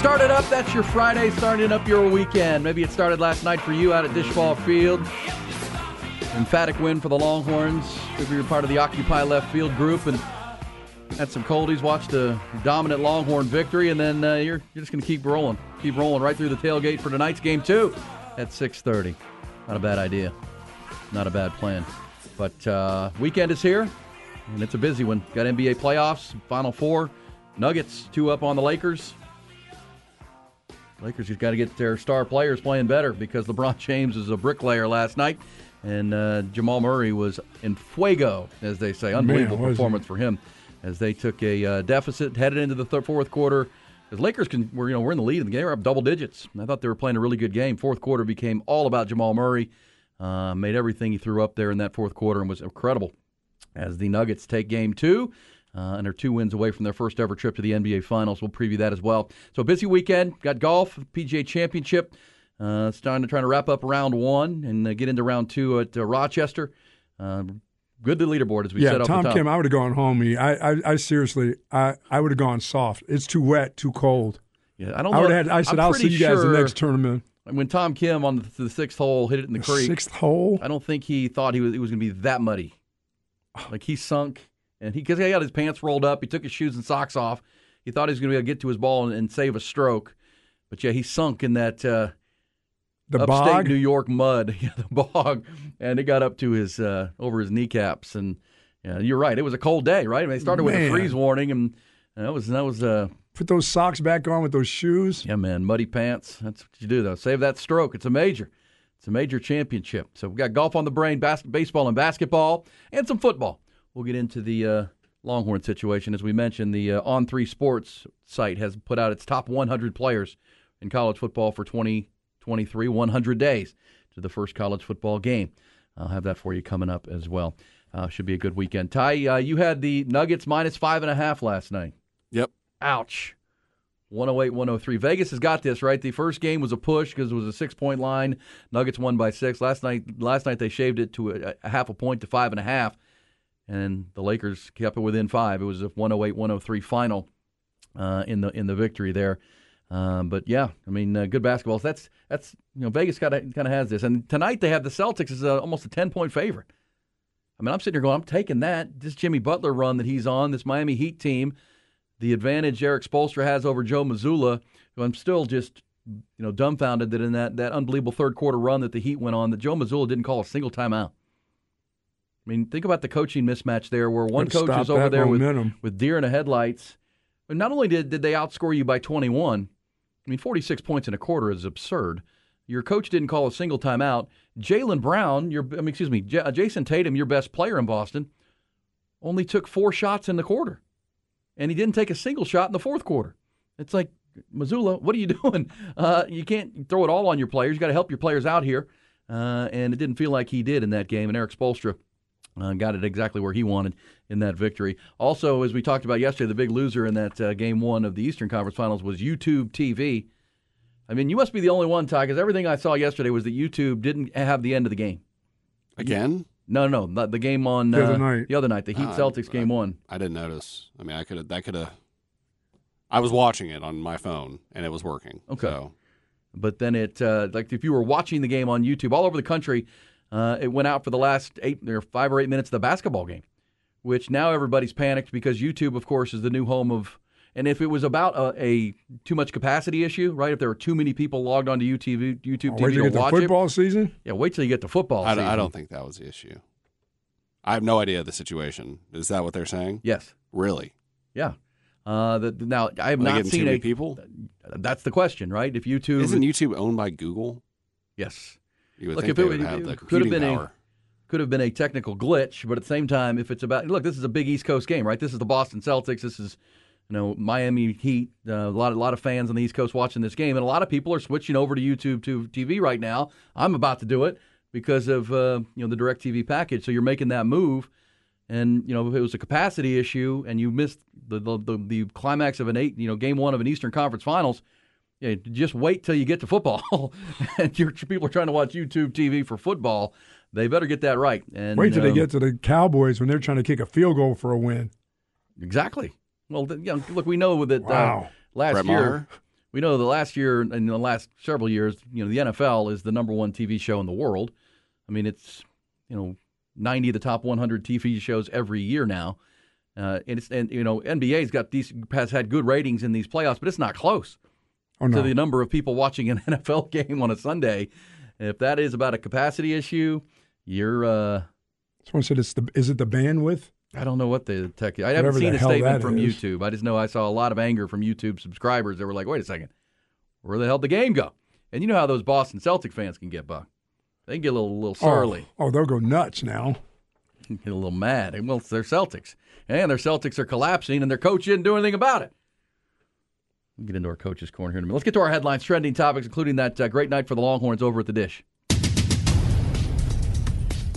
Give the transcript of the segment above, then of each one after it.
Started up, that's your Friday, starting up your weekend. Maybe it started last night for you out at Disch-Falk Field. Emphatic win for the Longhorns. Maybe you're part of the Occupy Left Field group and had some coldies, watched a dominant Longhorn victory, and then uh, you're, you're just going to keep rolling. Keep rolling right through the tailgate for tonight's game, too, at 6.30. Not a bad idea. Not a bad plan. But uh, weekend is here, and it's a busy one. Got NBA playoffs, Final Four. Nuggets, two up on the Lakers. Lakers just got to get their star players playing better because LeBron James was a bricklayer last night, and uh, Jamal Murray was in fuego, as they say. Unbelievable Man, performance for him as they took a uh, deficit headed into the th- fourth quarter. Because Lakers can, were you know we're in the lead in the game, we're up double digits. I thought they were playing a really good game. Fourth quarter became all about Jamal Murray. Uh, made everything he threw up there in that fourth quarter and was incredible. As the Nuggets take game two, uh, and are two wins away from their first ever trip to the NBA Finals. We'll preview that as well. So busy weekend. Got golf, PGA Championship. Uh, it's time to try to wrap up round one and uh, get into round two at uh, Rochester. Uh, good to leaderboard as we yeah, set up. Tom. Kim, I would have gone home. I, I, I seriously, I, I would have gone soft. It's too wet, too cold. Yeah, I don't. I would have. I said, I'm I'll see you guys sure the next tournament. When Tom Kim on the, the sixth hole hit it in the, The creek, sixth hole. I don't think he thought he was it was going to be that muddy. Like he sunk, and he because he had his pants rolled up, he took his shoes and socks off. He thought he was going to be able to get to his ball and, and save a stroke, but yeah, he sunk in that uh, The upstate bog. New York mud, yeah, the bog, and it got up to his uh, over his kneecaps. And yeah, you're right, it was a cold day, right? I mean, they started with a freeze warning, and that was that was uh, Put those socks back on with those shoes. yeah, man, muddy pants. That's what you do, though. Save that stroke. It's a major. It's a major championship. So we've got golf on the brain, bas- baseball and basketball, and some football. We'll get into the uh, Longhorn situation. As we mentioned, the uh, On Three Sports site has put out its top 100 players in college football for 2023, 100 days to the first college football game. I'll have that for you coming up as well. Uh, should be a good weekend. Ty, uh, you had the Nuggets minus five and a half last night. Yep. Ouch. 108 103. Vegas has got this, right? The first game was a push because it was a six point line. Nuggets won by six. Last night last night they shaved it to a, a half a point to five and a half. And the Lakers kept it within five. It was a 108 103 final uh, in the in the victory there. Um, but yeah, I mean, uh, good basketball. That's that's you know Vegas kind of kind of has this. And tonight they have the Celtics as a, almost a 10 point favorite. I mean, I'm sitting here going, I'm taking that. This Jimmy Butler run that he's on, this Miami Heat team, the advantage Erik Spoelstra has over Joe Mazzulla, who I'm still just you know dumbfounded that in that, that unbelievable third quarter run that the Heat went on, that Joe Mazzulla didn't call a single timeout. I mean, think about the coaching mismatch there, where one coach is over there with, momentum. with deer in the headlights. But not only did, did they outscore you by 21, I mean, 46 points in a quarter is absurd. Your coach didn't call a single timeout. Jaylen Brown, your I mean, excuse me, J- Jayson Tatum, your best player in Boston, only took four shots in the quarter, and he didn't take a single shot in the fourth quarter. It's like Mazzulla, what are you doing? Uh, you can't throw it all on your players. You got to help your players out here, uh, and it didn't feel like he did in that game. And Erik Spoelstra uh, got it exactly where he wanted in that victory. Also, as we talked about yesterday, the big loser in that uh, game one of the Eastern Conference Finals was YouTube TV. I mean, you must be the only one, Ty, because everything I saw yesterday was that YouTube didn't have the end of the game. Again? No, no, no, the game on The other uh, night. the other night, the Heat Ah, Celtics game one. I didn't notice. I mean, I could have. That could have. I was watching it on my phone, and it was working. Okay. So, But then it, uh, like, if you were watching the game on YouTube all over the country, Uh, it went out for the last eight or five or eight minutes of the basketball game, which now everybody's panicked because YouTube, of course, is the new home of. And if it was about a, a too much capacity issue, right? If there were too many people logged onto YouTube, YouTube Wait TV till you to get to watch football it, season. yeah, wait till you get to football. I don't, I don't think that was the issue. I have no idea of the situation. Is that what they're saying? Yes. Really? Yeah. Uh, the, now I have Are they not too seen many a. people? That's the question, right? If YouTube, Isn't YouTube owned by Google? yes, You would Look, think if it have it the could have been a- power. could have been a technical glitch, but at the same time, if it's about look, this is a big East Coast game, right? This is the Boston Celtics. This is you know Miami Heat. Uh, a lot, a lot of fans on the East Coast watching this game, and a lot of people are switching over to YouTube to TV right now. I'm about to do it because of uh, you know the Direct TV package. So you're making that move, and you know if it was a capacity issue and you missed the the, the, the climax of an eight, you know, game one of an Eastern Conference Finals. Yeah, just wait till you get to football, and your people are trying to watch YouTube TV for football. They better get that right. And Wait till they um, get to the Cowboys when they're trying to kick a field goal for a win. exactly. Well, th- you know, look, we know that uh, Wow. last Brett year, Maher? we know the last year and the last several years, you know, the NFL is the number one TV show in the world. I mean, it's you know, ninety of the top one hundred TV shows every year now. Uh, and it's and you know NBA's got these has had good ratings in these playoffs, but it's not close. Oh no. to the number of people watching an NFL game on a Sunday. If that is about a capacity issue, you're uh, Someone said it's the is it the bandwidth? I don't know what the tech. I haven't seen a statement from is. YouTube. I just know I saw a lot of anger from YouTube subscribers. that were like, "Wait a second, where the hell did the game go?" And you know how those Boston Celtic fans can get, Buck. They can get a little, little surly, Oh, oh, they'll go nuts now. get a little mad. And, Well, they're Celtics, and their Celtics are collapsing, and their coach didn't do anything about it. We'll get into our coach's corner here in a minute. Let's get to our headlines, trending topics, including that uh, great night for the Longhorns over at the Dish.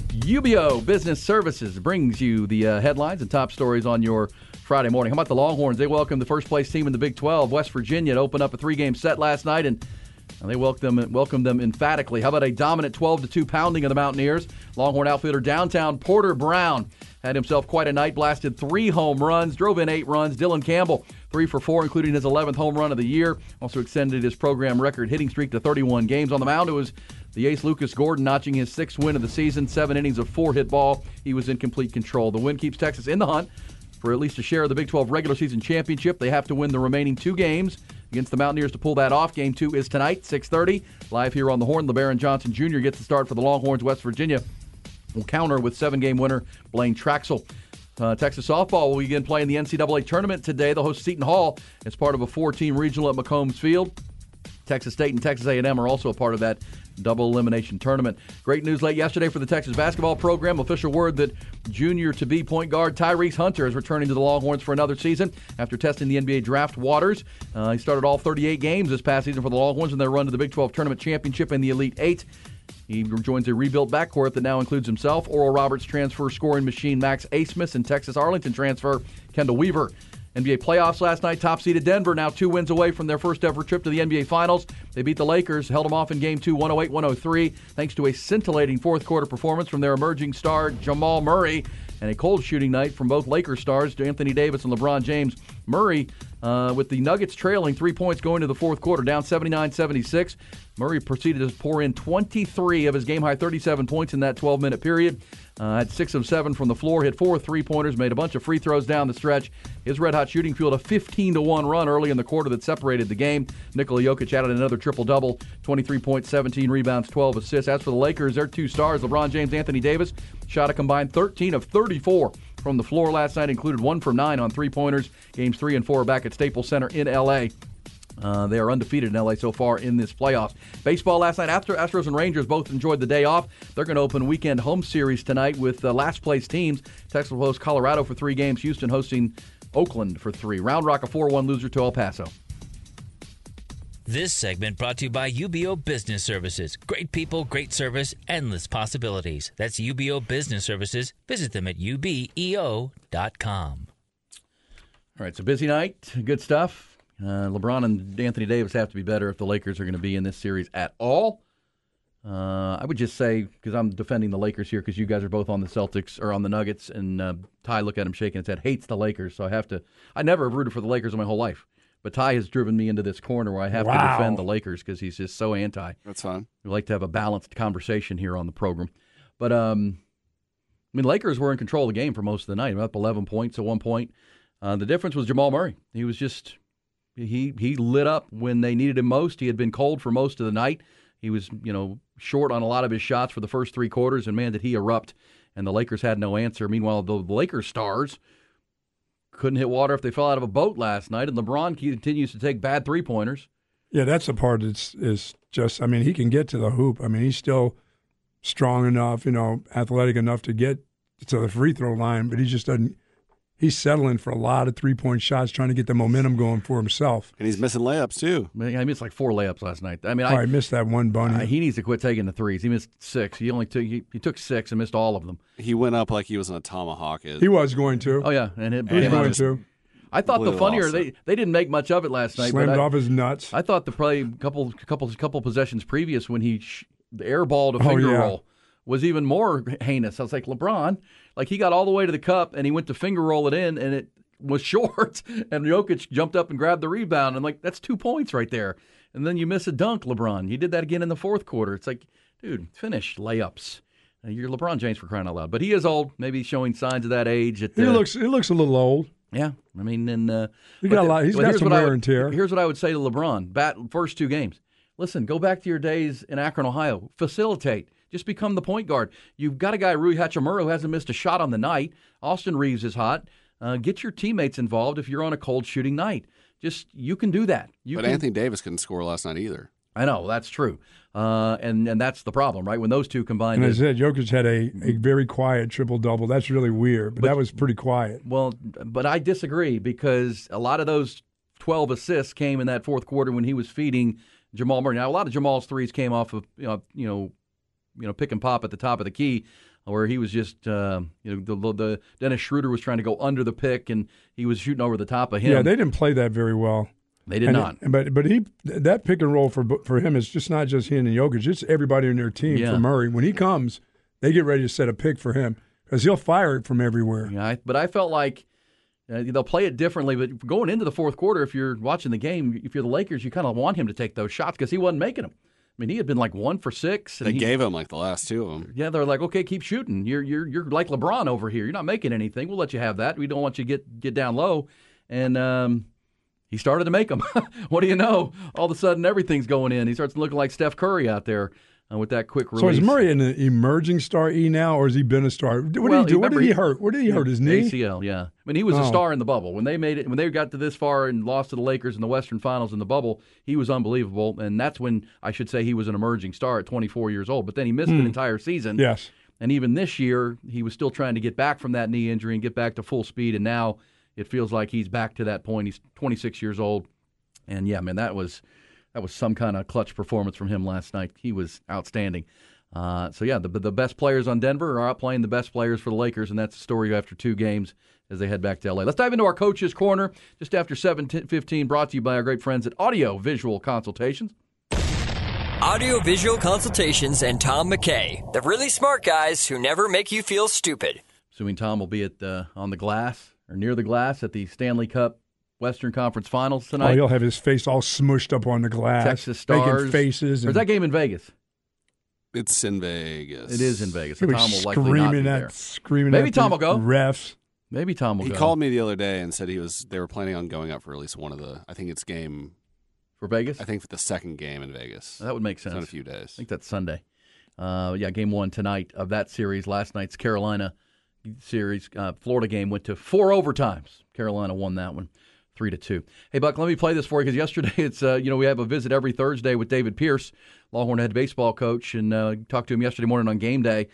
UBEO Business Services brings you the uh, headlines and top stories on your Friday morning. How about the Longhorns? They welcomed the first place team in the Big 12, West Virginia, to open up a three game set last night, and they welcomed them, welcomed them emphatically. How about a dominant 12 2 pounding of the Mountaineers? Longhorn outfielder downtown Porter Brown had himself quite a night, blasted three home runs, drove in eight runs. Dylan Campbell, three for four, including his 11th home run of the year. Also extended his program record hitting streak to 31 games. On the mound, it was the ace Lucas Gordon notching his sixth win of the season, seven innings of four hit ball. He was in complete control. The win keeps Texas in the hunt for at least a share of the Big 12 regular season championship. They have to win the remaining two games against the Mountaineers to pull that off. Game two is tonight, 6:30, live here on the Horn. Lebarron Johnson Jr. gets the start for the Longhorns. West Virginia will counter with seven-game winner Blaine Traxel. Uh, Texas softball will begin playing the NCAA tournament today. They'll host Seton Hall as part of a four-team regional at McCombs Field. Texas State and Texas A&M are also a part of that double elimination tournament. Great news late yesterday for the Texas basketball program. Official word that junior to be point guard Tyrese Hunter is returning to the Longhorns for another season after testing the NBA draft waters. Uh, he started all 38 games this past season for the Longhorns in their run to the Big 12 tournament championship and the Elite Eight. He joins a rebuilt backcourt that now includes himself, Oral Roberts transfer scoring machine Max Abmas, and Texas Arlington transfer Chendall Weaver. NBA playoffs last night. Top seeded Denver now two wins away from their first ever trip to the NBA Finals. They beat the Lakers, held them off in Game Two, 108-103, thanks to a scintillating fourth quarter performance from their emerging star Jamal Murray and a cold shooting night from both Lakers stars, Anthony Davis and LeBron James. Murray, uh, with the Nuggets trailing three points going to the fourth quarter, down 79-76. Murray proceeded to pour in 23 of his game high 37 points in that 12 minute period. Uh, had six of seven from the floor, hit four three pointers, made a bunch of free throws down the stretch. His red hot shooting fueled a 15 to one run early in the quarter that separated the game. Nikola Jokic added another triple double, 23 points, 17 rebounds, 12 assists. As for the Lakers, their two stars, LeBron James, Anthony Davis, shot a combined 13 of 34 from the floor last night, included one from nine on three pointers. Games three and four are back at Staples Center in LA. Uh, they are undefeated in LA so far in this playoffs. Baseball last night, after Astros and Rangers both enjoyed the day off, they're going to open weekend home series tonight with uh, last place teams. Texas will host Colorado for three games, Houston hosting Oakland for three. Round Rock a 4 1 loser to El Paso. This segment brought to you by UBEO Business Services. Great people, great service, endless possibilities. That's UBEO Business Services. Visit them at ubeo.com. All right, a busy night. Good stuff. Uh, LeBron and Anthony Davis have to be better if the Lakers are going to be in this series at all. Uh, I would just say because I'm defending the Lakers here because you guys are both on the Celtics or on the Nuggets, and uh, Ty look at him shaking his head, hates the Lakers. So I have to. I never have rooted for the Lakers in my whole life, but Ty has driven me into this corner where I have to defend the Lakers because he's just so anti. That's fine. We like to have a balanced conversation here on the program. But um, I mean, Lakers were in control of the game for most of the night, up 11 points at one point. Uh, the difference was Jamal Murray. He was just he he lit up when they needed him most. He had been cold for most of the night. He was you know short on a lot of his shots for the first three quarters, and man, did he erupt! And the Lakers had no answer. Meanwhile, the Lakers stars couldn't hit water if they fell out of a boat last night, and LeBron continues to take bad three pointers. Yeah, that's the part that's is just. I mean, he can get to the hoop. I mean, he's still strong enough, you know, athletic enough to get to the free throw line, but he just doesn't. He's settling for a lot of three point shots, trying to get the momentum going for himself. And he's missing layups too. I mean, I missed like four layups last night. I mean, Oh, I, I missed that one bunny. uh, he needs to quit taking the threes. He missed six. He only took he, he took six and missed all of them. He went up like he was in a tomahawk. It, he was going to. Oh yeah, and it he was going to. I thought the funnier they they didn't make much of it last night. Slammed but I, off his nuts. I thought the play couple couple couple couple possessions previous when he sh- airballed a Oh, finger yeah. roll was even more heinous. I was like LeBron, like he got all the way to the cup and he went to finger roll it in and it was short and Jokic jumped up and grabbed the rebound. I'm like that's two points right there. And then you miss a dunk, LeBron. You did that again in the fourth quarter. It's like, dude, finish layups. You're LeBron James for crying out loud, but he is old, maybe showing signs of that age. At, he uh, looks. He looks a little old. yeah, I mean, and uh, He got a lot- he's got some wear would- and tear. Here's what I would say to LeBron: bat first two games. Listen, go back to your days in Akron, Ohio. Facilitate. Just become the point guard. You've got a guy, Rui Hachimura, who hasn't missed a shot on the night. Austin Reaves is hot. Uh, get your teammates involved if you're on a cold shooting night. Just you can do that. You but can, Anthony Davis couldn't score last night either. I know that's true, uh, and and that's the problem, right? When those two combine, And as I said, Jokic had a, a very quiet triple double. That's really weird, but, that was pretty quiet. Well, but I disagree because a lot of those 12 assists came in that fourth quarter when he was feeding Jamal Murray. Now, a lot of Jamal's threes came off of you know, you know, you know, pick and pop at the top of the key, where he was just uh, you know the, the Dennis Schroeder was trying to go under the pick and he was shooting over the top of him. Yeah, they didn't play that very well. They did And- not. But but he that pick and roll for for him is just not just him and Jokic. It's everybody in their team Yeah. for Murray. When he comes, they get ready to set a pick for him because he'll fire it from everywhere. Yeah, I, but I felt like uh, they'll play it differently. But going into the fourth quarter, if you're watching the game, if you're the Lakers, you kind of want him to take those shots because he wasn't making them. I mean, he had been like one for six. And They he, gave him like the last two of them. Yeah, they're like, okay, keep shooting. You're you're you're like LeBron over here. You're not making anything. We'll let you have that. We don't want you to get get down low. And um, he started to make them. what do you know? All of a sudden, everything's going in. He starts looking like Steph Curry out there uh, with that quick release. So is Murray an emerging star E now, or has he been a star? What did Well, he do? What did he hurt? What did he hurt? His knee? ACL, yeah. I mean, he was a Oh. star in the bubble when they made it. When they got to this far and lost to the Lakers in the Western Finals in the bubble, he was unbelievable. And that's when I should say he was an emerging star at 24 years old. But then he missed an entire season. Hmm. Yes. And even this year, he was still trying to get back from that knee injury and get back to full speed. And now it feels like he's back to that point. He's 26 years old, and yeah, man, that was that was some kind of clutch performance from him last night. He was outstanding. Uh, so yeah, the the best players on Denver are out playing the best players for the Lakers, and that's the story after two games as they head back to LA. Let's dive into our coaches' corner just after 7:15. Brought to you by our great friends at Audio Visual Consultations. Audio visual consultations and Tom McKay, the really smart guys who never make you feel stupid. Assuming Tom will be at the, on the glass or near the glass at the Stanley Cup Western Conference Finals tonight. Oh, he'll have his face all smushed up on the glass, Texas Stars making faces. Or is that game in Vegas? It's in Vegas. It is in Vegas. So he'll be Tom will likely not screaming be at there. screaming. Maybe at Tom the will go. Refs. Maybe Tom will He go called me the other day and said he was. They were planning on going up for at least one of the. I think it's game. for Vegas. I think for the second game in Vegas. that would make It's in sense. a few days. I think that's Sunday. Uh, yeah, game one tonight of that series. Last night's Carolina series, uh, Florida game went to four overtimes. Carolina won that one, three to two. Hey Buck, let me play this for you because yesterday it's uh, you know we have a visit every Thursday with David Pierce, Longhorn head baseball coach, and uh, talked to him yesterday morning on game day.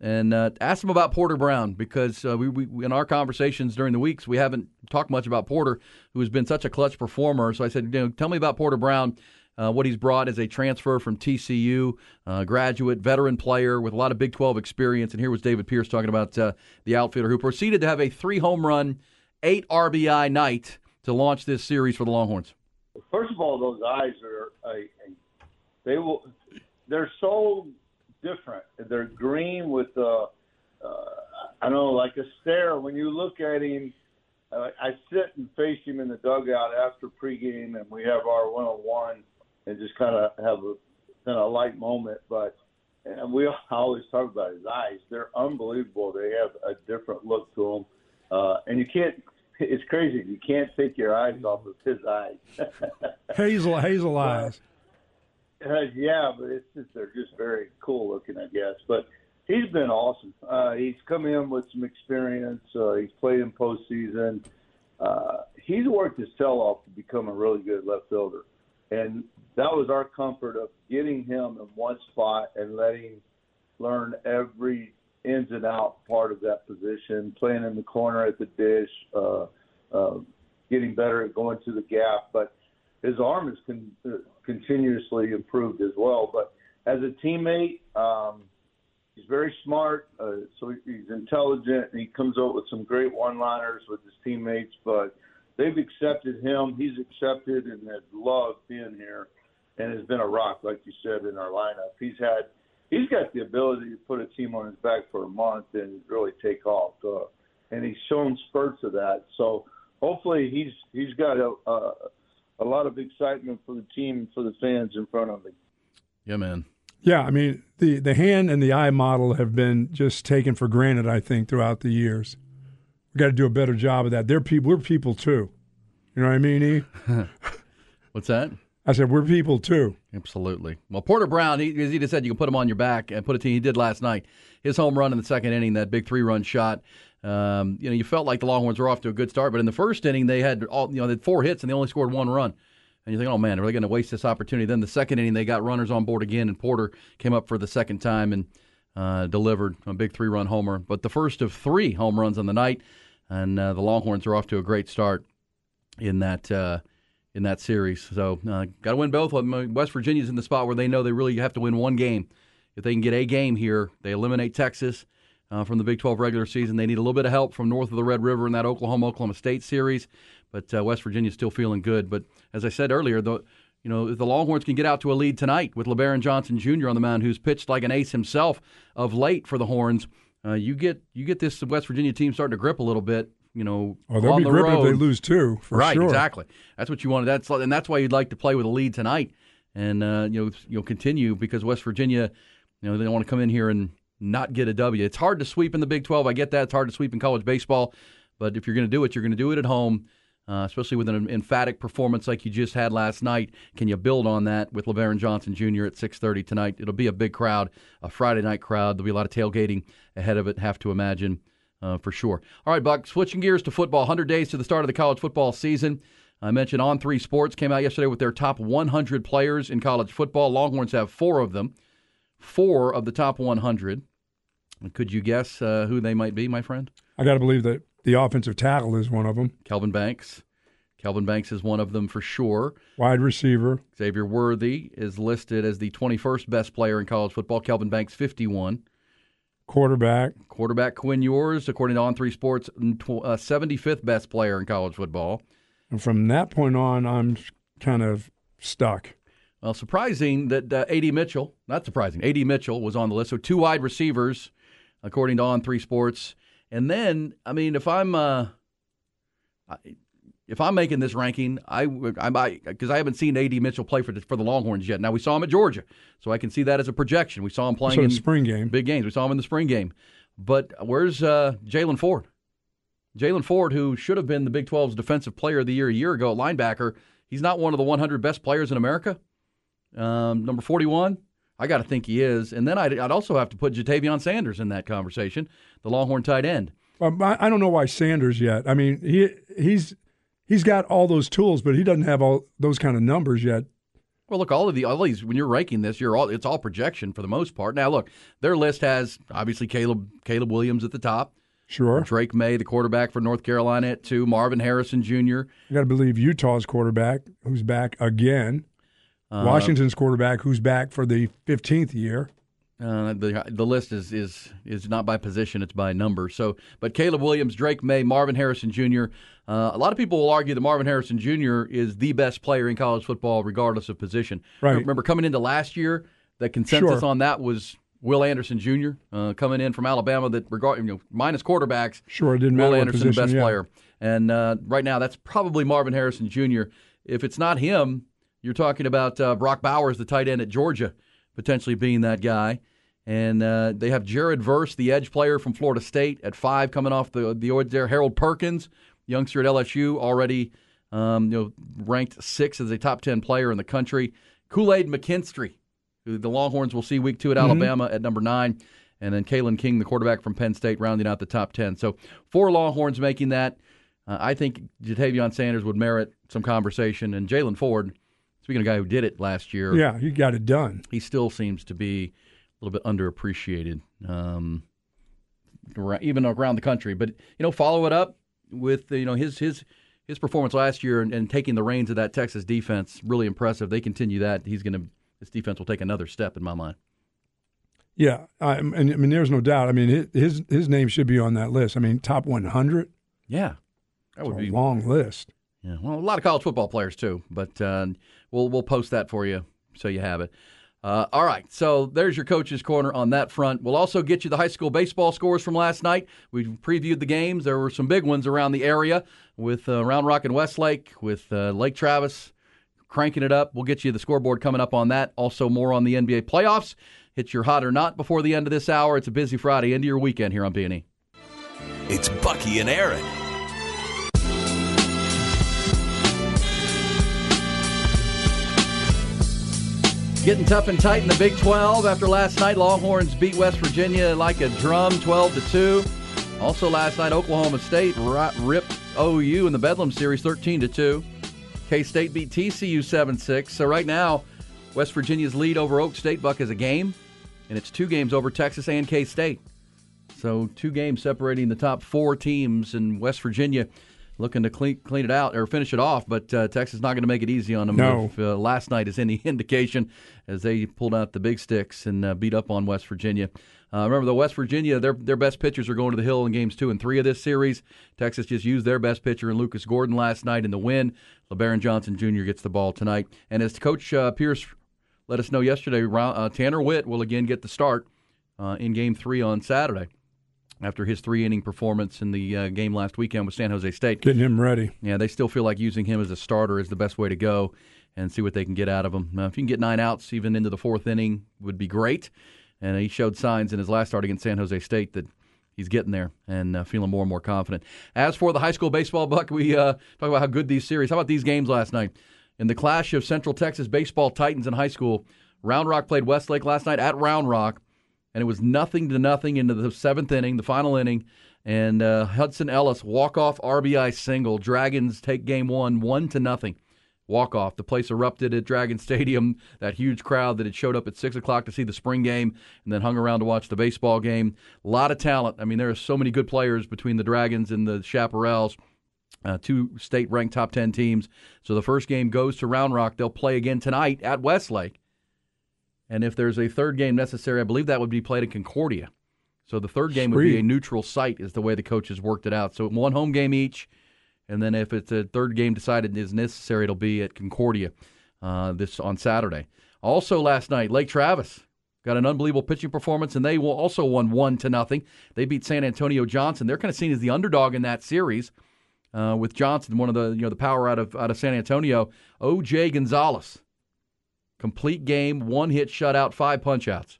And uh, asked him about Porter Brown because uh, we, we in our conversations during the weeks we haven't talked much about Porter, who has been such a clutch performer. So I said, you know, tell me about Porter Brown uh, what he's brought as a transfer from TCU, uh, graduate, veteran player with a lot of Big 12 experience. And here was David Pierce talking about uh, the outfielder who proceeded to have a three home run, eight RBI night to launch this series for the Longhorns. First of all, those eyes are a, a, they will they're so different. They're green with uh, uh, I don't know like a stare. When you look at him, uh, I sit and face him in the dugout after pregame, and we have our one on one, and just kind of have a kind of light moment. But and we always talk about his eyes. They're unbelievable. They have a different look to them, uh, and you can't. It's crazy. You can't take your eyes off of his eyes. Hazel, hazel eyes. Uh, yeah, but it's just they're just very cool looking, I guess. But he's been awesome. Uh, he's come in with some experience. Uh, he's played in postseason. Uh, he's worked his tail off to become a really good left fielder, and that was our comfort of getting him in one spot and letting him learn every ins and out part of that position, playing in the corner at the dish, uh, uh, getting better at going to the gap. But his arm has con- uh, continuously improved as well. But as a teammate, um, he's very smart. Uh, so he's intelligent, and he comes up with some great one-liners with his teammates. But they've accepted him. He's accepted and has loved being here, and has been a rock, like you said, in our lineup. He's had, he's got the ability to put a team on his back for a month and really take off. Uh, and he's shown spurts of that. So hopefully he's he's got a, a a lot of excitement for the team and for the fans in front of him. Yeah, man. Yeah, I mean the the hand and the eye model have been just taken for granted. I think throughout the years, we got to do a better job of that. They're people. We're people too. You know what I mean? E? What's that? I said we're people too. Absolutely. Well, Porter Brown, he, as he just said, you can put him on your back and put a team. He did last night. His home run in the second inning, that big three-run shot. Um, you know, you felt like the Longhorns were off to a good start, but in the first inning they had all you know they had four hits and they only scored one run. And you think, oh man, are they going to waste this opportunity? Then the second inning they got runners on board again, and Porter came up for the second time and uh, delivered a big three-run homer. But the first of three home runs on the night, and uh, the Longhorns are off to a great start in that. Uh, in that series, so uh, got to win both of them. West Virginia's in the spot where they know they really have to win one game. If they can get a game here, they eliminate Texas uh, from the Big 12 regular season. They need a little bit of help from north of the Red River in that Oklahoma Oklahoma State series, but uh, West Virginia's still feeling good. But as I said earlier, the you know if the Longhorns can get out to a lead tonight with Lebarron Johnson Jr. on the mound, who's pitched like an ace himself of late for the Horns, uh, you get you get this West Virginia team starting to grip a little bit. You know, Oh, they'll on be the gripping if road. they lose too. For right, sure. exactly. That's what you wanted. That's and that's why you'd like to play with a lead tonight, and uh, you know you'll continue because West Virginia, you know, they don't want to come in here and not get a W. It's hard to sweep in the Big Twelve. I get that. It's hard to sweep in college baseball, but if you're going to do it, you're going to do it at home. Uh, especially with an emphatic performance like you just had last night, can you build on that with Lebarron Johnson Jr. at 6:30 tonight? It'll be a big crowd, a Friday night crowd. There'll be a lot of tailgating ahead of it. Have to imagine uh, for sure. All right, Buck. Switching gears to football. 100 days to the start of the college football season. I mentioned On Three Sports came out yesterday with their top 100 players in college football. Longhorns have four of them, four of the top 100. Could you guess uh, who they might be, my friend? I got to believe that the offensive tackle is one of them. Kelvin Banks. Kelvin Banks is one of them for sure. Wide receiver. Xavier Worthy is listed as the 21st best player in college football. Kelvin Banks, 51. Quarterback. Quarterback Quinn Ewers, according to On Three Sports, uh, 75th best player in college football. And from that point on, I'm kind of stuck. Well, surprising that uh, A.D. Mitchell, not surprising, A.D. Mitchell was on the list. So two wide receivers, according to On Three Sports. And then, I mean, if I'm uh, I- if I'm making this ranking, I I might because I haven't seen A.D. Mitchell play for the, for the Longhorns yet. Now we saw him at Georgia, so I can see that as a projection. We saw him playing So in spring game. big games. We saw him in the spring game. But where's uh, Jaylan Ford? Jaylan Ford, who should have been the Big 12's Defensive Player of the Year a year ago, linebacker, he's not one of the 100 best players in America. Um, number 41, I got to think he is. And then I'd, I'd also have to put Ja'Tavion Sanders in that conversation, the Longhorn tight end. Um, I I don't know why Sanders yet. I mean, he he's he's got all those tools, but he doesn't have all those kind of numbers yet. Well, look, all of the all these when you're ranking this, you're all it's all projection for the most part. Now, look, their list has obviously Caleb Caleb Williams at the top. Sure. Drake Maye, the quarterback for North Carolina at two. Marvin Harrison Jr. I got to believe Utah's quarterback, who's back again. Uh, Washington's quarterback, who's back for the 15th year. Uh, the the list is is is not by position; it's by number. So, but Caleb Williams, Drake Maye, Marvin Harrison Jr. Uh, a lot of people will argue that Marvin Harrison Jr. is the best player in college football, regardless of position. Right. Remember coming into last year, the consensus Sure. on that was Will Anderson Jr. Uh, coming in from Alabama. That regard you know minus quarterbacks. Sure, it didn't Will matter Anderson, the position, best yeah. player, and uh, right now that's probably Marvin Harrison Jr. If it's not him, you're talking about uh, Brock Bowers, the tight end at Georgia, potentially being that guy. And uh, they have Jared Verse, the edge player from Florida State, at five, coming off the the odds there. Harold Perkins, youngster at LSU, already um, you know ranked sixth as a top ten player in the country. Kool Aid McKinstry, who the Longhorns will see week two at Alabama at number nine, and then Kalen King, the quarterback from Penn State, rounding out the top ten. So four Longhorns making that. Uh, I think Ja'Tavion Sanders would merit some conversation, and Jaylan Ford. Speaking of a guy who did it last year, Yeah, he got it done. he still seems to be little bit underappreciated, um, even around the country. But you know, follow it up with you know his his his performance last year and, and taking the reins of that Texas defense really impressive. They continue that, he's going to this defense will take another step in my mind. Yeah, I, and I mean, there's no doubt. I mean, his- his name should be on that list. I mean, top 100. Yeah, that would be a long list. Yeah, well, a lot of college football players too, but uh, we'll we'll post that for you so you have it. Uh, all right, so there's your coach's corner on that front. We'll also get you the high school baseball scores from last night. We previewed the games. There were some big ones around the area with uh, Round Rock and Westlake, with uh, Lake Travis cranking it up. We'll get you the scoreboard coming up on that. Also, more on the NBA playoffs. Hit your hot or not before the end of this hour. It's a busy Friday, of your weekend here on B&E. It's Bucky and Aaron. Getting tough and tight in the Big 12 after last night. Longhorns beat West Virginia like a drum, 12 to 2. Also last night, Oklahoma State ri- ripped OU in the Bedlam series, 13 to 2. K State beat TCU 7 6. So right now, West Virginia's lead over Oak State Buck is a game, and it's two games over Texas and K State. So two games separating the top four teams in West Virginia. Looking to clean, clean it out or finish it off, but uh, Texas is not going to make it easy on them. No. If uh, last night is any indication, as they pulled out the big sticks and uh, beat up on West Virginia. Uh, remember, the West Virginia, their their best pitchers are going to the hill in games two and three of this series. Texas just used their best pitcher in Lucas Gordon last night in the win. Lebarron Johnson Jr. gets the ball tonight, and as Coach uh, Pierce let us know yesterday, uh, Tanner Witt will again get the start uh, in Game Three on Saturday after his three inning performance in the uh, game last weekend with San Jose State. Getting him ready. Yeah, they still feel like using him as a starter is the best way to go and see what they can get out of him. Uh, if you can get nine outs even into the fourth inning, would be great. And he showed signs in his last start against San Jose State that he's getting there and uh, feeling more and more confident. As for the high school baseball, Buck, we uh, talk about how good these series. How about these games last night? In the clash of Central Texas baseball titans in high school, Round Rock played Westlake last night at Round Rock, and it was nothing to nothing into the seventh inning, the final inning. And uh, Hudson Ellis walk off RBI single. Dragons take game one, one to nothing. Walk off. The place erupted at Dragon Stadium. That huge crowd that had showed up at six o'clock to see the spring game and then hung around to watch the baseball game. A lot of talent. I mean, there are so many good players between the Dragons and the Chaparrals. Uh, two state ranked top 10 teams. So the first game goes to Round Rock. They'll play again tonight at Westlake. And if there's a third game necessary, I believe that would be played at Concordia. So the third game would be a neutral site, is the way the coaches worked it out. So one home game each, and then if it's a third game decided is necessary, it'll be at Concordia uh, this on Saturday. Also last night, Lake Travis got an unbelievable pitching performance, and they will also won one to nothing. They beat San Antonio Johnson. They're kind of seen as the underdog in that series. Uh, with Johnson, one of the you know the power out of out of San Antonio, O.J. Gonzalez, complete game, one hit shutout, five punchouts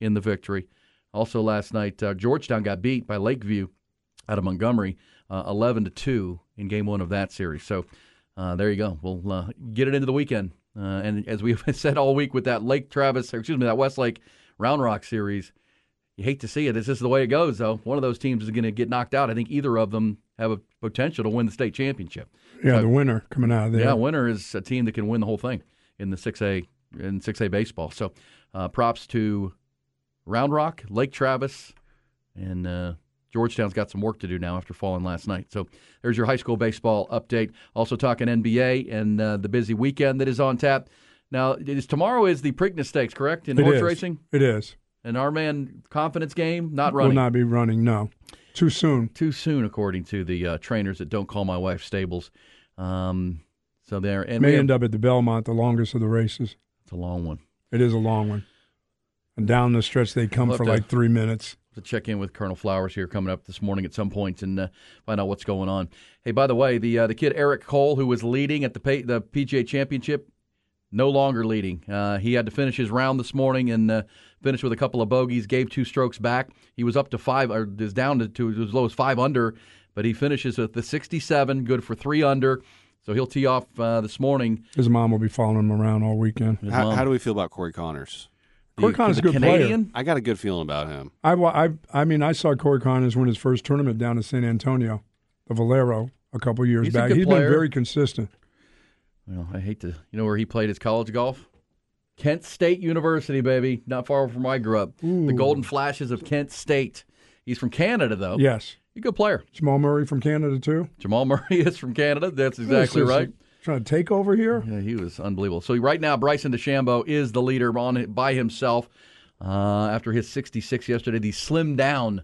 in the victory. Also last night, uh, Georgetown got beat by Lakeview out of Montgomery, uh, eleven to two in game one of that series. So uh, there you go. We'll uh, get it into the weekend, uh, and as we've said all week with that Lake Travis, or excuse me, that Westlake Round Rock series, you hate to see it. This is the way it goes, though. One of those teams is going to get knocked out. I think either of them have a potential to win the state championship. Yeah, So- the winner coming out of there. yeah, winner is a team that can win the whole thing in the six A in six A baseball. So, uh, props to Round Rock, Lake Travis, and uh, Georgetown's got some work to do now after falling last night. So, there's your high school baseball update. Also talking NBA and uh, the busy weekend that is on tap. Now, is tomorrow is the Preakness Stakes, correct? In It horse is. racing, It is. and our man confidence game not running. Will not be running. No, too soon. Too soon, according to the uh, trainers that don't call my wife stables. Um, so there, and May end up at the Belmont, the longest of the races. It's a long one. It is a long one. And down the stretch, they come We'll for to- like three minutes. to check in with Colonel Flowers here coming up this morning at some point and uh, find out what's going on. Hey, by the way, the uh, the kid Eric Cole who was leading at the pay, the PGA Championship, no longer leading. Uh, he had to finish his round this morning and uh, finished with a couple of bogeys, gave two strokes back. He was up to five, or is down to, to as low as five under, but he finishes with the 67, good for three under. So he'll tee off uh, this morning. His mom will be following him around all weekend. How, how do we feel about Corey Conners? Corey The- Connors is a good Canadian? player. I got a good feeling about him. I, I, I mean, I saw Corey Conners win his first tournament down in San Antonio, the Valero, a couple years He's back. good He's player. been very consistent. Well, I hate to, you know where he played his college golf? Kent State University, baby. Not far from where I grew up. The Golden Flashes of Kent State. He's from Canada, though. Yes. A good player. Jamal Murray from Canada, too. Jamal Murray is from Canada. That's exactly right. Trying to take over here? Yeah, he was unbelievable. So right now, Bryson DeChambeau is the leader on by himself uh, after his 66 yesterday. The slimmed down,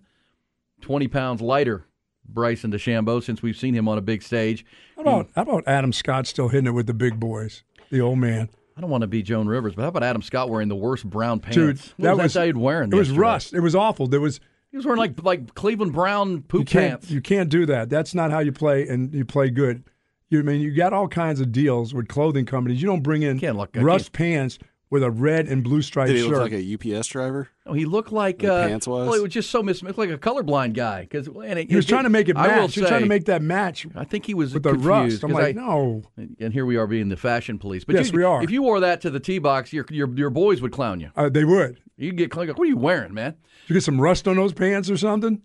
20 pounds lighter Bryson DeChambeau since we've seen him on a big stage. How about, how about Adam Scott still hitting it with the big boys, the old man? I don't want to be Joan Rivers, but how about Adam Scott wearing the worst brown pants? Dude, what that was, was that wearing? It was rust. It was awful. There was He was wearing like like Cleveland Brown poop can't pants. you can't do that. That's not how you play, and you play good. You I mean you got all kinds of deals with clothing companies. You don't bring in Can't look- rust pants with a red and blue striped Did he shirt. look like a UPS driver? No, he looked like uh, pants was? Well, it was just so mis. It looked like a colorblind guy because he was trying to make it I will match. He was trying to make that match I think he was with the confused rust. I'm 'cause like, I- no. And here we are being the fashion police. But Yes, you, we are. If you wore that to the tee box, your your your boys would clown you. Uh, they would. You'd get like, what are you wearing, man? Did you get some rust on those pants or something?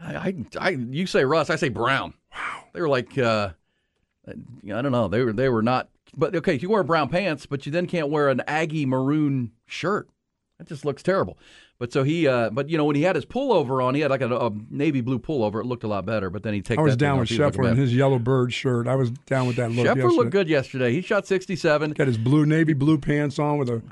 I, I, I you say rust, I say brown. Wow, they were like, uh, I don't know, they were they were not. But okay, you wear brown pants, but you then can't wear an Aggie maroon shirt. That just looks terrible. But so he, uh, but you know, when he had his pullover on, he had like a, a navy blue pullover. It looked a lot better. But then he take. I was that down with he Scheffler in his yellow bird shirt. I was down with that look. Scheffler yesterday. looked good yesterday. He shot sixty-seven. Got his blue navy blue pants on with a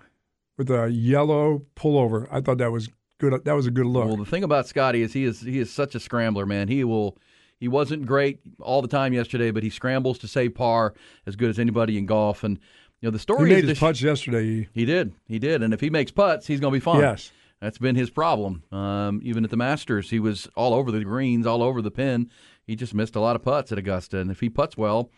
with a yellow pullover. I thought that was good. That was a good look. Well, the thing about Scotty is he is he is such a scrambler, man. He will. He wasn't great all the time yesterday, but he scrambles to save par as good as anybody in golf. And you know the story. he made is his the- putts yesterday. He did, he did, and if he makes putts, he's going to be fine. Yes. that's been his problem. Um, even at the Masters, he was all over the greens, all over the pin. He just missed a lot of putts at Augusta, and if he puts well,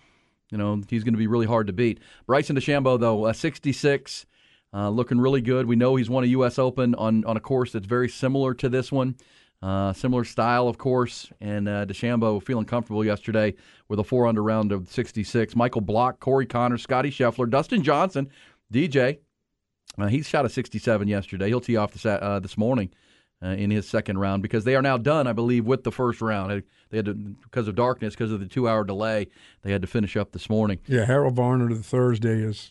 you know he's going to be really hard to beat. Bryson DeChambeau, though, uh, 66, uh, looking really good. We know he's won a U.S. Open on on a course that's very similar to this one. Uh, similar style, of course, and uh, DeChambeau feeling comfortable yesterday with a four under round of 66. Michael Block, Corey Connor, Scotty Scheffler, Dustin Johnson, DJ. Uh, he shot a 67 yesterday. He'll tee off this, uh, this morning uh, in his second round because they are now done, I believe, with the first round. They- had to, because of darkness, because of the two hour delay, they had to finish up this morning. Yeah, Harold Varner the Thursday is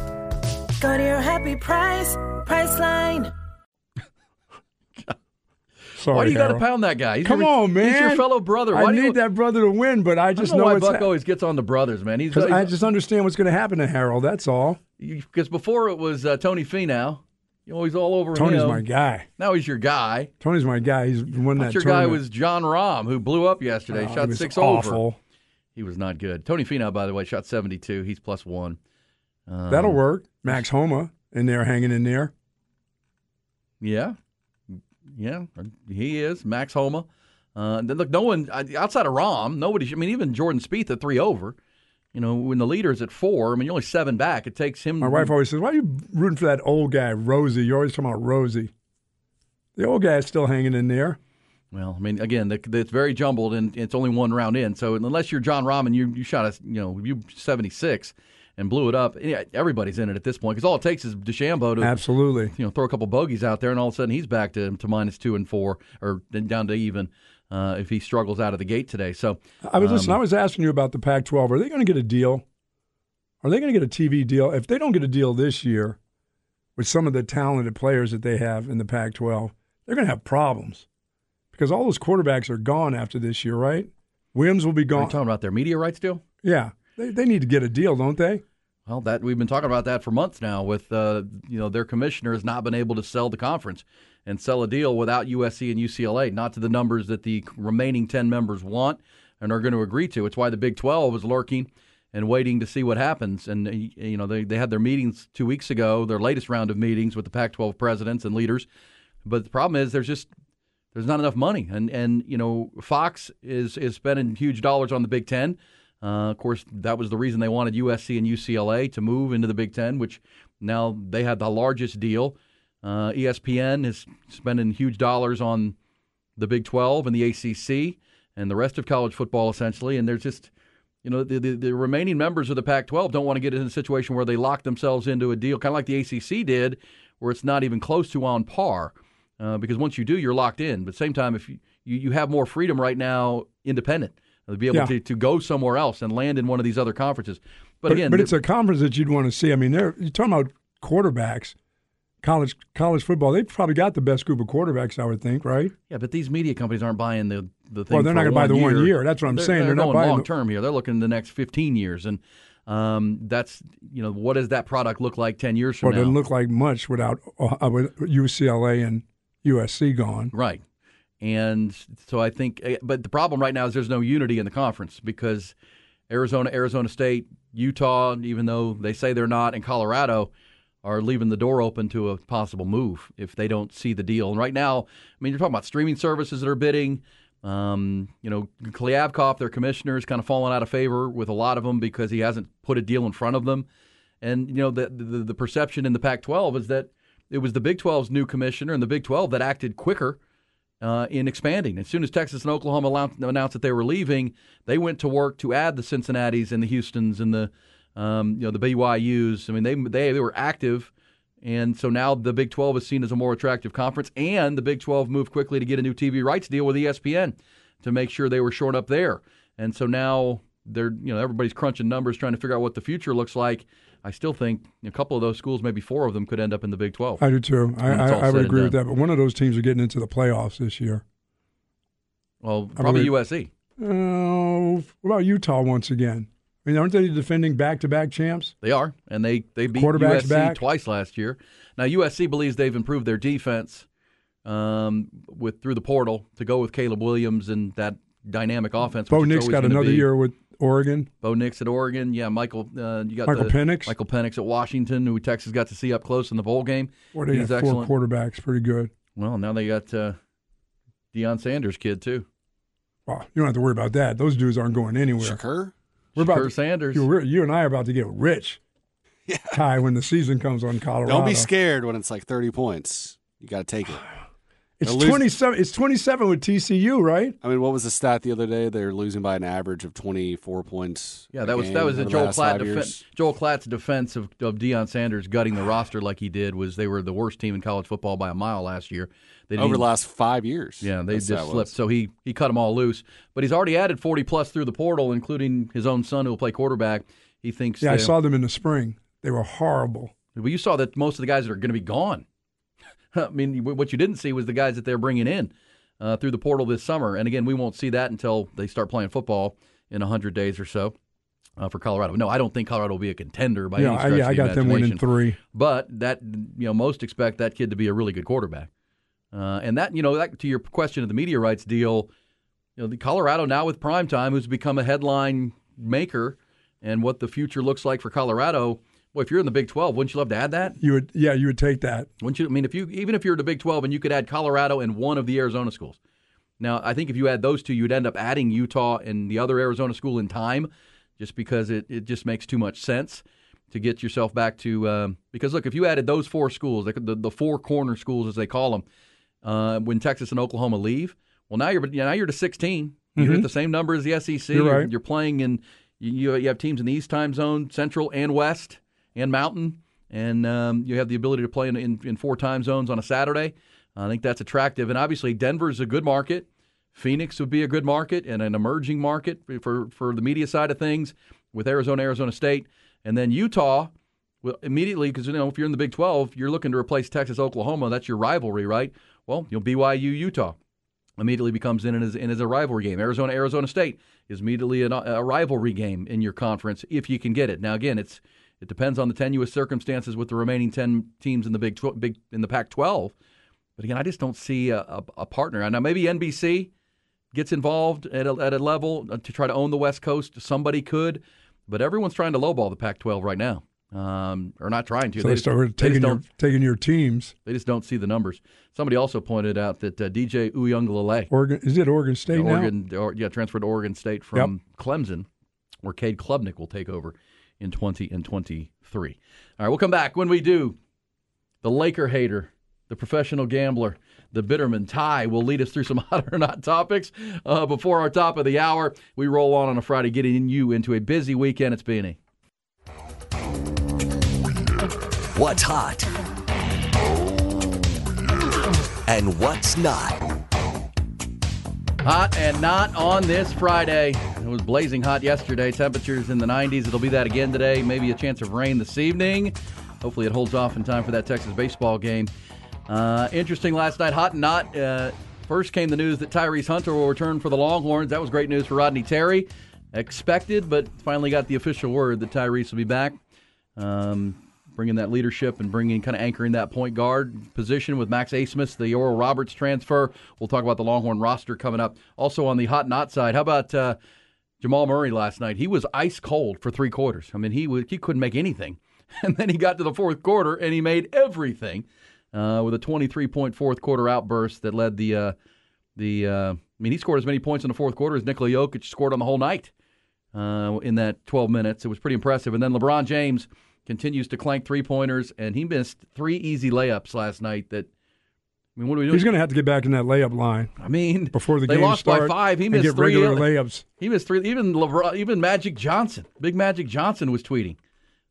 Go to your happy price, Priceline. Sorry, Why do you got to pound that guy? He's Come your- on, man. He's your fellow brother. Why I do you, need that brother to win, but I I just don't know, know why it's Buck always gets on the brothers, man. He's because I just understand what's going to happen to Harold. That's all. because before it was uh, Tony Finau. You know, he's all over Tony's him. my guy. Now he's your guy. Tony's my guy. He's won But that your guy was Jon Rahm, who blew up yesterday. Oh, he shot was six awful. over. He was not good. Tony Finau, by the way, shot 72. He's plus one. Um, That'll work. Max Homa in there, hanging in there. Yeah. Yeah, he is. Max Homa. Uh, then look, no one outside of Rahm, nobody. I mean, even Jordan Spieth at three over. You know, when the leader's at four, I mean, you're only seven back. It takes him. My wife always says, "Why are you rooting for that old guy, Rosie? You're always talking about Rosie. The old guy's still hanging in there. Well, I mean, again, the, the, it's very jumbled, and it's only one round in. So unless you're Jon Rahm and you you shot a you know you 76 and blew it up, everybody's in it at this point because all it takes is DeChambeau to Absolutely. you know throw a couple bogeys out there, and all of a sudden he's back to to minus two and four or down to even uh, if he struggles out of the gate today. So I was listen. um, I was asking you about the Pac-12. Are they going to get a deal? Are they going to get a TV deal? If they don't get a deal this year with some of the talented players that they have in the Pac-12, they're going to have problems because all those quarterbacks are gone after this year, right? Williams will be gone. Are you talking about their media rights deal? Yeah, they they need to get a deal, don't they? Well, that we've been talking about that for months now. With uh, you know their commissioner has not been able to sell the conference and sell a deal without USC and UCLA, not to the numbers that the remaining ten members want and are going to agree to. It's why the Big Twelve is lurking and waiting to see what happens. And uh, you know they they had their meetings two weeks ago, their latest round of meetings with the Pac-12 presidents and leaders. But the problem is there's just there's not enough money, and and you know Fox is is spending huge dollars on the Big Ten. Uh, of course, that was the reason they wanted USC and UCLA to move into the Big Ten, which now they had the largest deal. Uh, ESPN is spending huge dollars on the Big 12 and the ACC and the rest of college football, essentially. And there's just, you know, the, the, the remaining members of the Pac 12 don't want to get in a situation where they lock themselves into a deal, kind of like the ACC did, where it's not even close to on par. Uh, because once you do, you're locked in. But same time, if you, you, you have more freedom right now, independent to be able Yeah. to, to go somewhere else and land in one of these other conferences. But, But, again, but it's a conference that you'd want to see. I mean, they're, you're talking about quarterbacks, college college football. They've probably got the best group of quarterbacks, I would think, right? yeah, but these media companies aren't buying the the thing. Well, they're not going gonna buy the one year. That's what I'm they're, saying. They're, They're not going buying long the- term here. They're looking the next 15 years, and um, that's you know what does that product look like 10 years from now? Well, it doesn't look like much without uh, with UCLA and USC gone. Right. And so I think, eh, but the problem right now is there's no unity in the conference because Arizona, Arizona State, Utah, even though they say they're not, and Colorado are leaving the door open to a possible move if they don't see the deal. And right now, I mean, you're talking about streaming services that are bidding. Um, you know, Kliavkoff, their commissioner, is kind of falling out of favor with a lot of them because he hasn't put a deal in front of them. And you know, the the, the perception in the Pac-12 is that it was the Big 12's new commissioner and the Big 12 that acted quicker uh, in expanding. As soon as Texas and Oklahoma announced, that they were leaving, they went to work to add the Cincinnati's and the Houston's and the um, you know the BYU's. I mean, they they they were active, and so now the Big 12 is seen as a more attractive conference. And the Big 12 moved quickly to get a new TV rights deal with ESPN to make sure they were shored up there. And so now they're you know everybody's crunching numbers trying to figure out what the future looks like. I still think a couple of those schools, maybe four of them, could end up in the Big 12. I do too. I, I, I would agree with that. But one of those teams are getting into the playoffs this year. Well, probably USC. Oh, what about Utah once again? I mean, aren't they defending back-to-back champs? They are, and they they beat USC back. twice last year. Now USC believes they've improved their defense um, with through the portal to go with Caleb Williams and that dynamic offense. Bo Nix's got another year with Oregon. Bo Nix at Oregon, yeah. Michael, uh, you got Michael the, Penix? Michael Penix at Washington, who Texas got to see up close in the bowl game. Boy, they He's got four excellent. quarterbacks. Pretty good. Well, now they got uh, Deion Sanders' kid too. Well, you don't have to worry about that. Those dudes aren't going anywhere. Shakur? We're about Shakur to, Sanders. You, you and I are about to get rich. Yeah. Ty, when the season comes on Colorado. Don't be scared when it's like 30 points. You got to take it. It's lose- 27. It's 27 with TCU, right? I mean, what was the stat the other day? They're losing by an average of 24 points. Yeah, a that was game that was a over the Joel last Klatt defense. years. Joel Klatt's defense of, of Deion Sanders gutting the roster like he did was they were the worst team in college football by a mile last year. They Over the last five years. Yeah, they just slipped. was. So he he cut them all loose. But he's already added forty plus through the portal, including his own son who will play quarterback. He thinks. Yeah, I saw them in the spring. They were horrible. Well, you saw that most of the guys that are going to be gone. I mean, what you didn't see was the guys that they're bringing in uh, through the portal this summer. And again, we won't see that until they start playing football in hundred days or so uh, for Colorado. No, I don't think Colorado will be a contender by Yeah, any I- stretch. yeah, of I got them winning three. But that you know, most expect that kid to be a really good quarterback. Uh, and that you know, that, to your question of the media rights deal, you know, the Colorado now with primetime, who's become a headline maker, and what the future looks like for Colorado. Well, if you're in the Big 12, wouldn't you love to add that? You would, yeah, you would take that. Wouldn't you? I mean, if you even if you're in the Big 12 and you could add Colorado and one of the Arizona schools. Now, I think if you add those two, you'd end up adding Utah and the other Arizona school in time, just because it, it just makes too much sense to get yourself back to. Um, because look, if you added those four schools, the, the, the four corner schools as they call them, uh, when Texas and Oklahoma leave, well, now you're now you're to 16. You're Mhm. at the same number as the SEC. You're You're, right. you're playing in you, you have teams in the East time zone, Central and West and Mountain, and um, you have the ability to play in, in, in four time zones on a Saturday. I think that's attractive, and obviously Denver's a good market. Phoenix would be a good market and an emerging market for for the media side of things with Arizona, Arizona State, and then Utah. Well, immediately because you know if you're in the Big 12, you're looking to replace Texas, Oklahoma. That's your rivalry, right? Well, you know BYU, Utah immediately becomes in as, in as a rivalry game. Arizona, Arizona State is immediately an, a rivalry game in your conference if you can get it. Now, again, it's It depends on the tenuous circumstances with the remaining ten teams in the Big tw- Big in the Pac-12. But again, I just don't see a, a, a partner. Now maybe NBC gets involved at a, at a level uh, to try to own the West Coast. Somebody could, but everyone's trying to lowball the Pac-12 right now, um, or not trying to. So they, just- started taking your, taking your teams. they just don't see the numbers. Somebody also pointed out that uh, DJ Uiagalelei, Oregon is it Oregon State now? Oregon, or, yeah, transferred to Oregon State from Clemson, where Cade Klubnik will take over in 20 and 23. All right, we'll come back when we do. The Laker hater, the professional gambler, the Bitterman tie will lead us through some hot or not topics. Uh, before our top of the hour, we roll on on a Friday, getting you into a busy weekend. It's B&E. What's hot? And what's not? Hot and not on this Friday. It was blazing hot yesterday. Temperatures in the 90s. It'll be that again today. Maybe a chance of rain this evening. Hopefully, it holds off in time for that Texas baseball game. Uh, interesting last night. Hot and not. Uh, first came the news that Tyrese Hunter will return for the Longhorns. That was great news for Rodney Terry. Expected, but finally got the official word that Tyrese will be back. Um, bringing that leadership and bringing kind of anchoring that point guard position with Max Abmas, the Oral Roberts transfer. We'll talk about the Longhorn roster coming up. Also on the hot not side, how about uh, Jamal Murray last night? He was ice cold for three quarters. I mean, he was, he couldn't make anything, and then he got to the fourth quarter and he made everything uh, with a 23 point fourth quarter outburst that led the uh, the. Uh, I mean, he scored as many points in the fourth quarter as Nikola Jokic scored on the whole night uh, in that 12 minutes. It was pretty impressive. And then LeBron James continues to clank three pointers, and he missed three easy layups last night. That I mean, what are we doing? He's going to have to get back in that layup line. I mean, before the they game lost by five. He missed three regular layups. He missed three. Even LeBron, even Magic Johnson, Big Magic Johnson was tweeting.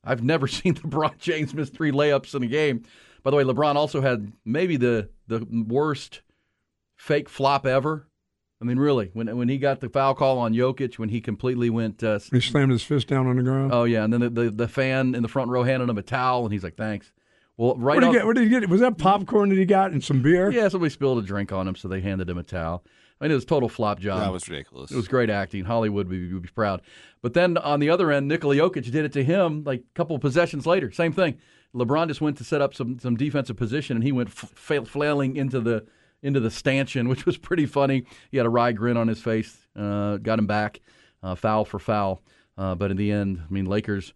I've never seen LeBron James miss three layups in a game. By the way, LeBron also had maybe the the worst fake flop ever. I mean, really, when when he got the foul call on Jokic, when he completely went. Uh, He slammed his fist down on the ground. oh yeah, and then the, the the fan in the front row handed him a towel, and he's like, "Thanks." Well, right what did off, he get? What did he get? Was that popcorn that he got and some beer? yeah, somebody spilled a drink on him, so they handed him a towel. I mean, it was a total flop job. That was ridiculous. It was great acting. Hollywood would be, would be proud. But then on the other end, Nikola Jokic did it to him like a couple of possessions later. Same thing. LeBron just went to set up some some defensive position, and he went f- flailing into the into the stanchion, which was pretty funny. He had a wry grin on his face. Uh, got him back, uh, foul for foul. Uh, but in the end, I mean, Lakers.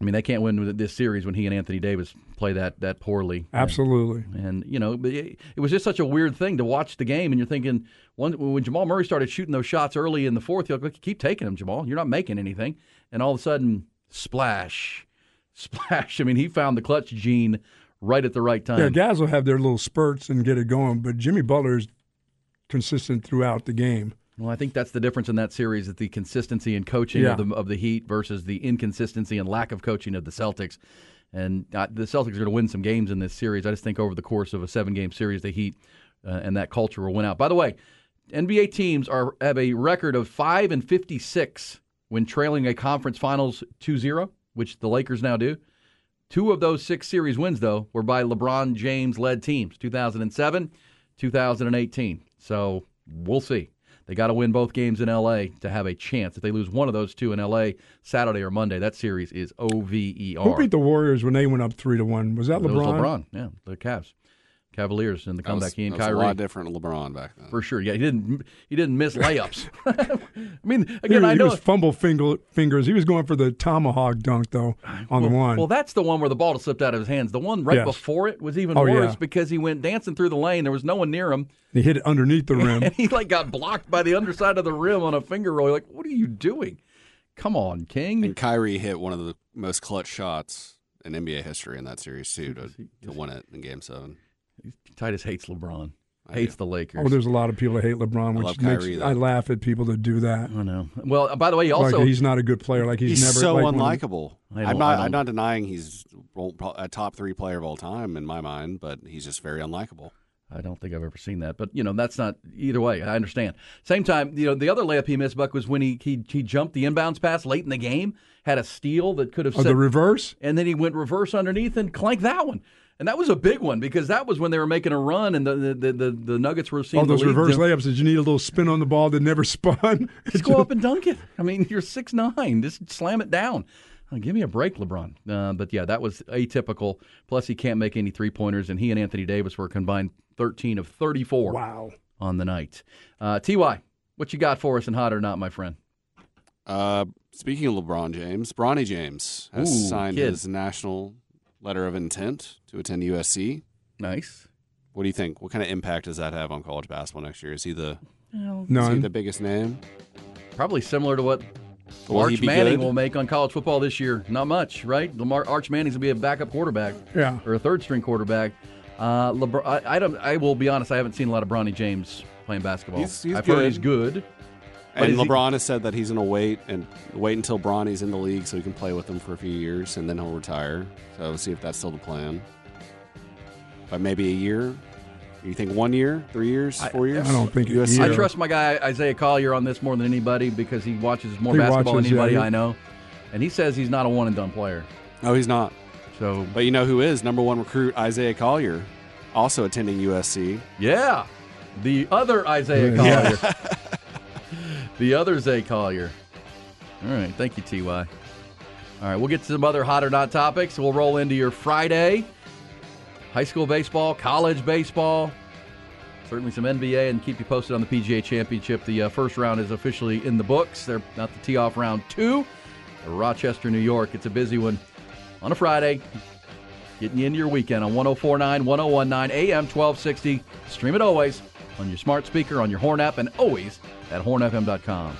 I mean, they can't win this series when he and Anthony Davis play that that poorly. Absolutely. And you know, it, it was just such a weird thing to watch the game, and you're thinking one, when Jamal Murray started shooting those shots early in the fourth, you're like, keep taking them, Jamal. You're not making anything, and all of a sudden, splash, splash. I mean, he found the clutch gene right at the right time. Yeah, guys will have their little spurts and get it going, but Jimmy Butler is consistent throughout the game. Well, I think that's the difference in that series: that the consistency and coaching Yeah. of the of the Heat versus the inconsistency and lack of coaching of the Celtics. And uh, the Celtics are going to win some games in this series. I just think over the course of a seven game series, the Heat uh, and that culture will win out. By the way, NBA teams are have a record of five and fifty six when trailing a conference finals 2-0, which the Lakers now do. Two of those six series wins, though, were by LeBron James led teams 2007, 2018. So we'll see. They got to win both games in LA to have a chance. If they lose one of those two in LA Saturday or Monday, that series is O V E R. Who beat the Warriors when they went up three to one? Was that It was LeBron? LeBron, yeah, the Cavs, Cavaliers, in the That was, comeback. he and that was Kyrie a lot different LeBron back then. for sure. Yeah, he didn't. He didn't miss layups. I mean, He, again, I he know was fumble finger, fingers. He was going for the tomahawk dunk though on the one. Well, that's the one where the ball slipped out of his hands. The one right Yes. before it was even Oh, worse yeah. because he went dancing through the lane. There was no one near him, he hit it underneath the rim. and he like got blocked by the underside of the rim on a finger roll. You're like, what are you doing? Come on, King. And Kyrie hit one of the most clutch shots in NBA history in that series too to, to win it in Game Seven. Titus hates LeBron. I Hates do. the Lakers. Oh, there's a lot of people that hate LeBron, I which love makes Kyrie, though. I laugh at people that do that. I know. Well, uh, by the way, he also like he's not a good player. Like he's, He's, never so like unlikable. When, I'm not. don't- I'm not denying he's a top three player of all time in my mind, but he's just very unlikable. I don't think I've ever seen that, but you know that's not either way. I understand. Same time, you know the other layup he missed, Buck, was when he he, he jumped the inbounds pass late in the game, had a steal that could have Oh, set, the reverse. and then he went reverse underneath and clanked that one. And that was a big one because that was when they were making a run and the the, the, the Nuggets were seeing All those the reverse You layups. Did you need a little spin on the ball that never spun? Just go up and dunk it. I mean, you're six nine. Just slam it down. Oh, give me a break, LeBron. Uh, but yeah, that was atypical. Plus, he can't make any three pointers, and he and Anthony Davis were combined 13 of 34 Wow. on the night. Uh, Ty, what you got for us in hot or not, my friend? Uh, speaking of LeBron James, Bronny James has Ooh, signed kid. his national letter of intent to attend USC. Nice. What do you think? What kind of impact does that have on college basketball next year? Is he the is he None. the biggest name? Probably similar to what Will he Arch be Manning good? will make on college football this year. Not much, right? Lamar Arch Manning's gonna be a backup quarterback. Yeah. or a third string quarterback. Uh, LeBron, I, I don't. I will be honest. I haven't seen a lot of Bronny James playing basketball. He's- he's I've heard good. he's good. But And is he- LeBron has said that he's going to wait and wait until Bronny's in the league so he can play with him for a few years and then he'll retire. So we'll see if that's still the plan. But maybe a year. You think one year, three years, four years? I don't think a USC? I trust my guy Isaiah Collier on this more than anybody because he watches more He basketball watches, than anybody yeah, he- I know, and he says he's not a one and done player. No, he's not. So, But you know who is number one recruit? Isaiah Collier, also attending USC. yeah, the other Isaiah Yeah. Collier, the other Zay Collier. All right, thank you, Ty. All right, we'll get to some other hot or not topics. We'll roll into your Friday. High school baseball, college baseball, certainly some NBA, and keep you posted on the PGA Championship. The uh, first round is officially in the books. They're not the tee off round two. Rochester, New York. It's a busy one on a Friday. Getting you into your weekend on 1049, 1019, AM 1260. Stream it always on your smart speaker, on your Horn app, and always at hornfm.com.